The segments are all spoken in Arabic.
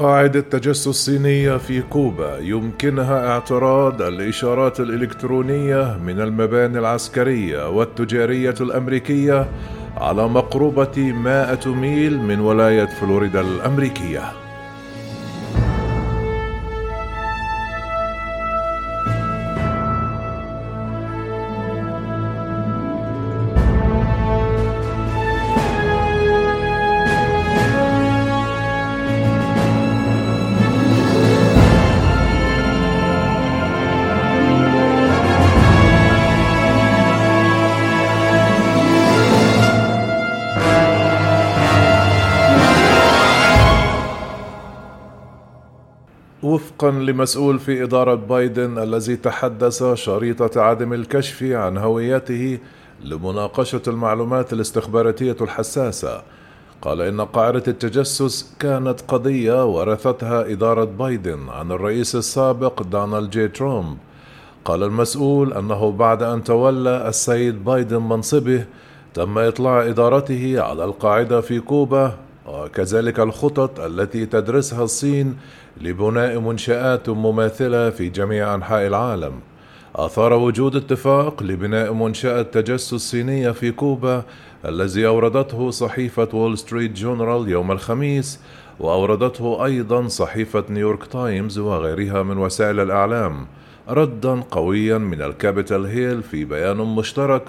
قاعدة تجسس صينية في كوبا يمكنها اعتراض الإشارات الإلكترونية من المباني العسكرية والتجارية الأمريكية على مقربة 100 ميل من ولاية فلوريدا الأمريكية. وفقا لمسؤول في إدارة بايدن الذي تحدث شريطة عدم الكشف عن هويته لمناقشة المعلومات الاستخباراتية الحساسة. قال إن قاعدة التجسس كانت قضية ورثتها إدارة بايدن عن الرئيس السابق دونالد جي ترامب. قال المسؤول أنه بعد أن تولى السيد بايدن منصبه تم إطلاع إدارته على القاعدة في كوبا وكذلك الخطط التي تدرسها الصين لبناء منشآت مماثلة في جميع أنحاء العالم. أثار وجود اتفاق لبناء منشأة تجسس صينية في كوبا الذي أوردته صحيفة وول ستريت جورنال يوم الخميس وأوردته أيضا صحيفة نيويورك تايمز وغيرها من وسائل الإعلام ردا قويا من الكابيتول هيل في بيان مشترك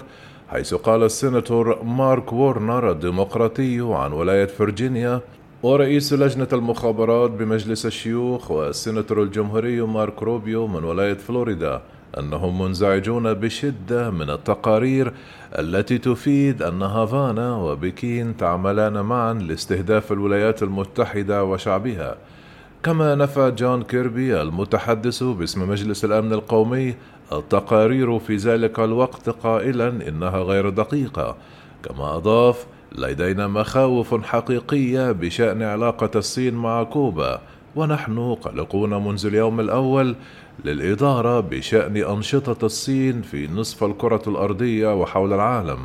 حيث قال السيناتور مارك وورنر الديمقراطي عن ولاية فرجينيا ورئيس لجنة المخابرات بمجلس الشيوخ والسيناتور الجمهوري مارك روبيو من ولاية فلوريدا أنهم منزعجون بشدة من التقارير التي تفيد أن هافانا وبكين تعملان معا لاستهداف الولايات المتحدة وشعبها. كما نفى جون كيربي المتحدث باسم مجلس الأمن القومي التقارير في ذلك الوقت قائلا إنها غير دقيقة كما أضاف لدينا مخاوف حقيقية بشأن علاقة الصين مع كوبا ونحن قلقون منذ اليوم الأول للإدارة بشأن أنشطة الصين في نصف الكرة الأرضية وحول العالم.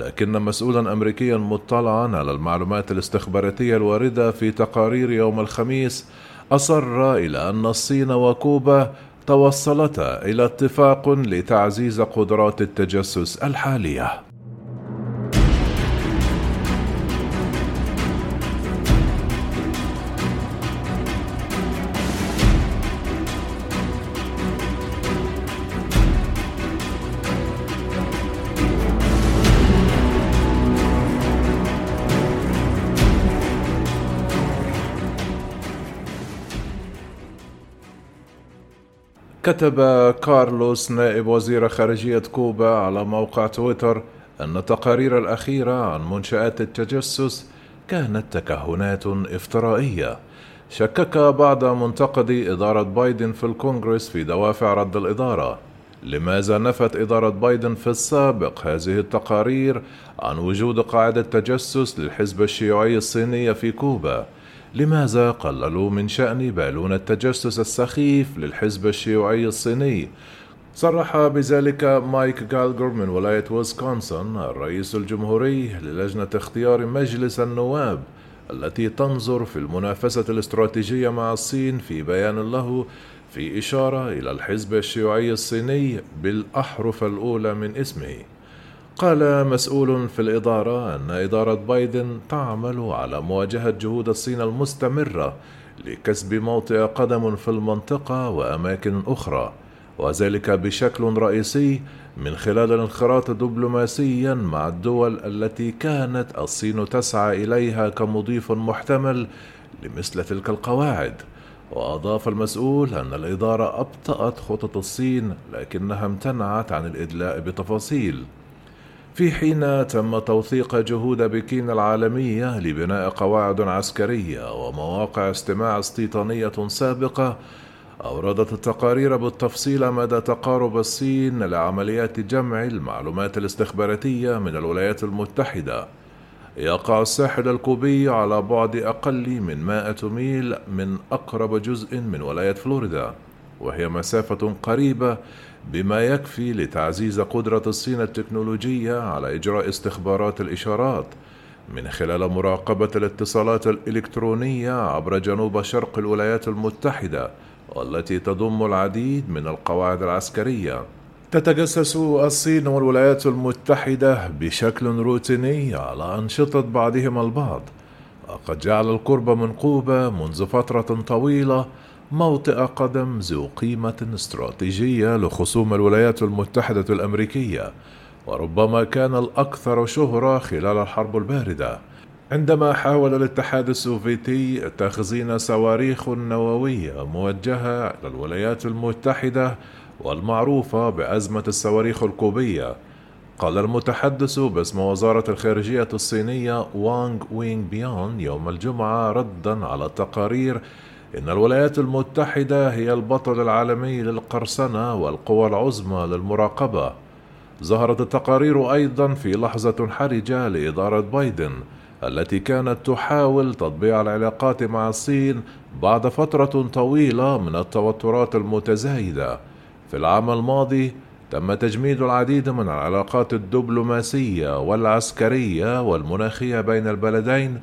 لكن مسؤولا أمريكيا مطلعا على المعلومات الاستخباراتية الواردة في تقارير يوم الخميس أصر إلى أن الصين وكوبا توصلتا إلى اتفاق لتعزيز قدرات التجسس الحالية. كتب كارلوس نائب وزير خارجية كوبا على موقع تويتر أن التقارير الأخيرة عن منشآت التجسس كانت تكهنات افترائية شكك بعض منتقدي إدارة بايدن في الكونغرس في دوافع رد الإدارة لماذا نفت إدارة بايدن في السابق هذه التقارير عن وجود قاعدة تجسس للحزب الشيوعي الصيني في كوبا؟ لماذا قللوا من شأن بالون التجسس السخيف للحزب الشيوعي الصيني؟ صرح بذلك مايك جالجر من ولاية ويسكونسن الرئيس الجمهوري للجنة اختيار مجلس النواب التي تنظر في المنافسة الاستراتيجية مع الصين في بيان له في إشارة إلى الحزب الشيوعي الصيني بالأحرف الأولى من اسمه. قال مسؤول في الإدارة أن إدارة بايدن تعمل على مواجهة جهود الصين المستمرة لكسب موطئ قدم في المنطقة وأماكن أخرى وذلك بشكل رئيسي من خلال الانخراط دبلوماسيا مع الدول التي كانت الصين تسعى إليها كمضيف محتمل لمثل تلك القواعد. وأضاف المسؤول أن الإدارة أبطأت خطط الصين لكنها امتنعت عن الإدلاء بتفاصيل. في حين تم توثيق جهود بكين العالمية لبناء قواعد عسكرية ومواقع استماع استيطانية سابقة أوردت التقارير بالتفصيل مدى تقارب الصين لعمليات جمع المعلومات الاستخباراتية من الولايات المتحدة. يقع الساحل الكوبي على بعد أقل من 100 ميل من أقرب جزء من ولاية فلوريدا. وهي مسافة قريبة بما يكفي لتعزيز قدرة الصين التكنولوجية على إجراء استخبارات الإشارات من خلال مراقبة الاتصالات الإلكترونية عبر جنوب شرق الولايات المتحدة والتي تضم العديد من القواعد العسكرية. تتجسس الصين والولايات المتحدة بشكل روتيني على أنشطة بعضهما البعض وقد جعل القرب من قوبة منذ فترة طويلة موطئ قدم ذو قيمة استراتيجية لخصوم الولايات المتحدة الأمريكية وربما كان الأكثر شهرة خلال الحرب الباردة عندما حاول الاتحاد السوفيتي تخزين صواريخ نووية موجهة إلى الولايات المتحدة والمعروفة بأزمة الصواريخ الكوبية. قال المتحدث باسم وزارة الخارجية الصينية وانغ وينغ بيون يوم الجمعة ردا على التقارير إن الولايات المتحدة هي البطل العالمي للقرصنة والقوى العظمى للمراقبة. ظهرت التقارير أيضا في لحظة حرجة لإدارة بايدن التي كانت تحاول تطبيع العلاقات مع الصين بعد فترة طويلة من التوترات المتزايدة. في العام الماضي تم تجميد العديد من العلاقات الدبلوماسية والعسكرية والمناخية بين البلدين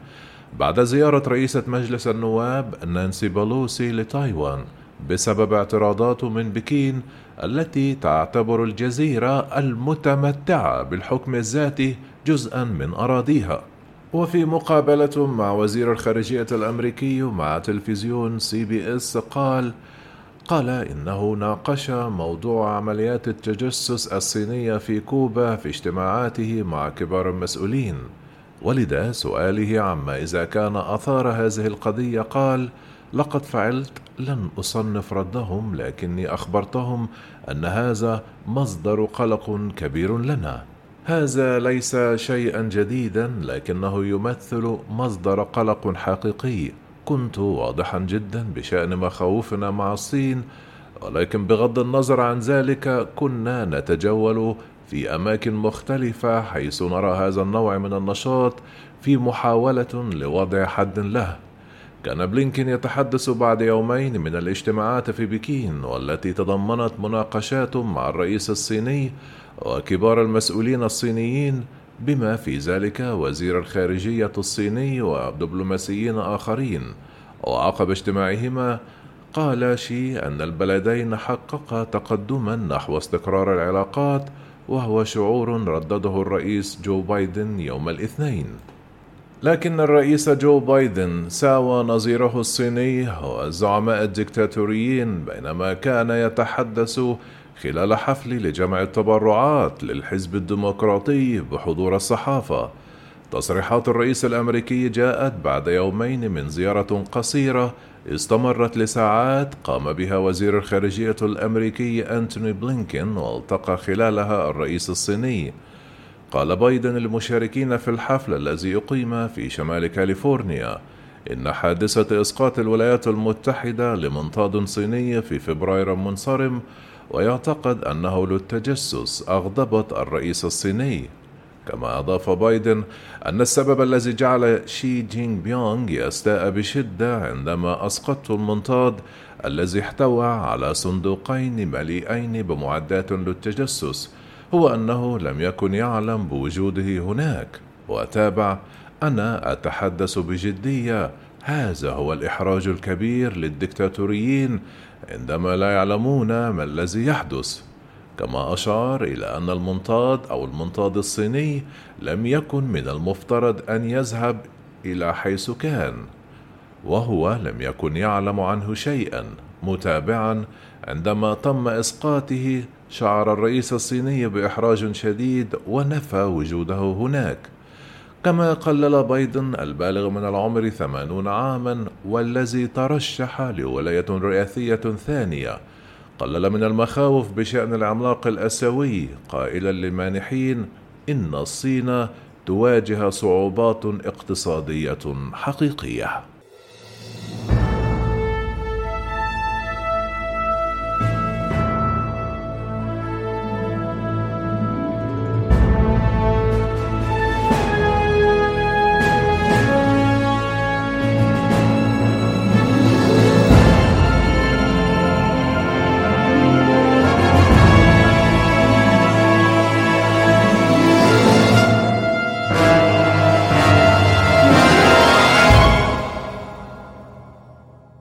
بعد زيارة رئيسة مجلس النواب نانسي بلوسي لتايوان بسبب اعتراضات من بكين التي تعتبر الجزيرة المتمتعة بالحكم الذاتي جزءا من أراضيها. وفي مقابلة مع وزير الخارجية الأمريكي مع تلفزيون سي بي إس قال قال إنه ناقش موضوع عمليات التجسس الصينية في كوبا في اجتماعاته مع كبار المسؤولين. ولدى سؤاله عما إذا كان أثار هذه القضية قال لقد فعلت لن أصنف ردهم لكني أخبرتهم أن هذا مصدر قلق كبير لنا. هذا ليس شيئا جديدا لكنه يمثل مصدر قلق حقيقي. كنت واضحا جدا بشأن مخاوفنا مع الصين ولكن بغض النظر عن ذلك كنا نتجول في أماكن مختلفة حيث نرى هذا النوع من النشاط في محاولة لوضع حد له. كان بلينكين يتحدث بعد يومين من الاجتماعات في بكين والتي تضمنت مناقشات مع الرئيس الصيني وكبار المسؤولين الصينيين بما في ذلك وزير الخارجية الصيني ودبلوماسيين آخرين. وعقب اجتماعهما قال شي أن البلدين حققا تقدما نحو استقرار العلاقات وهو شعور ردده الرئيس جو بايدن يوم الاثنين. لكن الرئيس جو بايدن ساوى نظيره الصيني والزعماء الدكتاتوريين بينما كان يتحدث خلال حفل لجمع التبرعات للحزب الديمقراطي بحضور الصحافة. تصريحات الرئيس الأمريكي جاءت بعد يومين من زيارة قصيرة استمرت لساعات قام بها وزير الخارجية الأمريكي أنتوني بلينكين والتقى خلالها الرئيس الصيني. قال بايدن للمشاركين في الحفل الذي أقيم في شمال كاليفورنيا إن حادثة إسقاط الولايات المتحدة لمنطاد صيني في فبراير منصرم ويعتقد أنه للتجسس أغضبت الرئيس الصيني. كما أضاف بايدن أن السبب الذي جعل شي جينغ بيونغ يستاء بشدة عندما أسقطت المنطاد الذي احتوى على صندوقين مليئين بمعدات للتجسس هو أنه لم يكن يعلم بوجوده هناك وتابع أنا أتحدث بجدية هذا هو الإحراج الكبير للدكتاتوريين عندما لا يعلمون ما الذي يحدث. كما أشار إلى أن المنطاد أو المنطاد الصيني لم يكن من المفترض أن يذهب إلى حيث كان وهو لم يكن يعلم عنه شيئا متابعا عندما تم إسقاطه شعر الرئيس الصيني بإحراج شديد ونفى وجوده هناك. كما قلل بايدن البالغ من العمر ثمانون عاما والذي ترشح لولاية رئاسية ثانية قلل من المخاوف بشأن العملاق الآسيوي قائلا للمانحين إن الصين تواجه صعوبات اقتصادية حقيقية.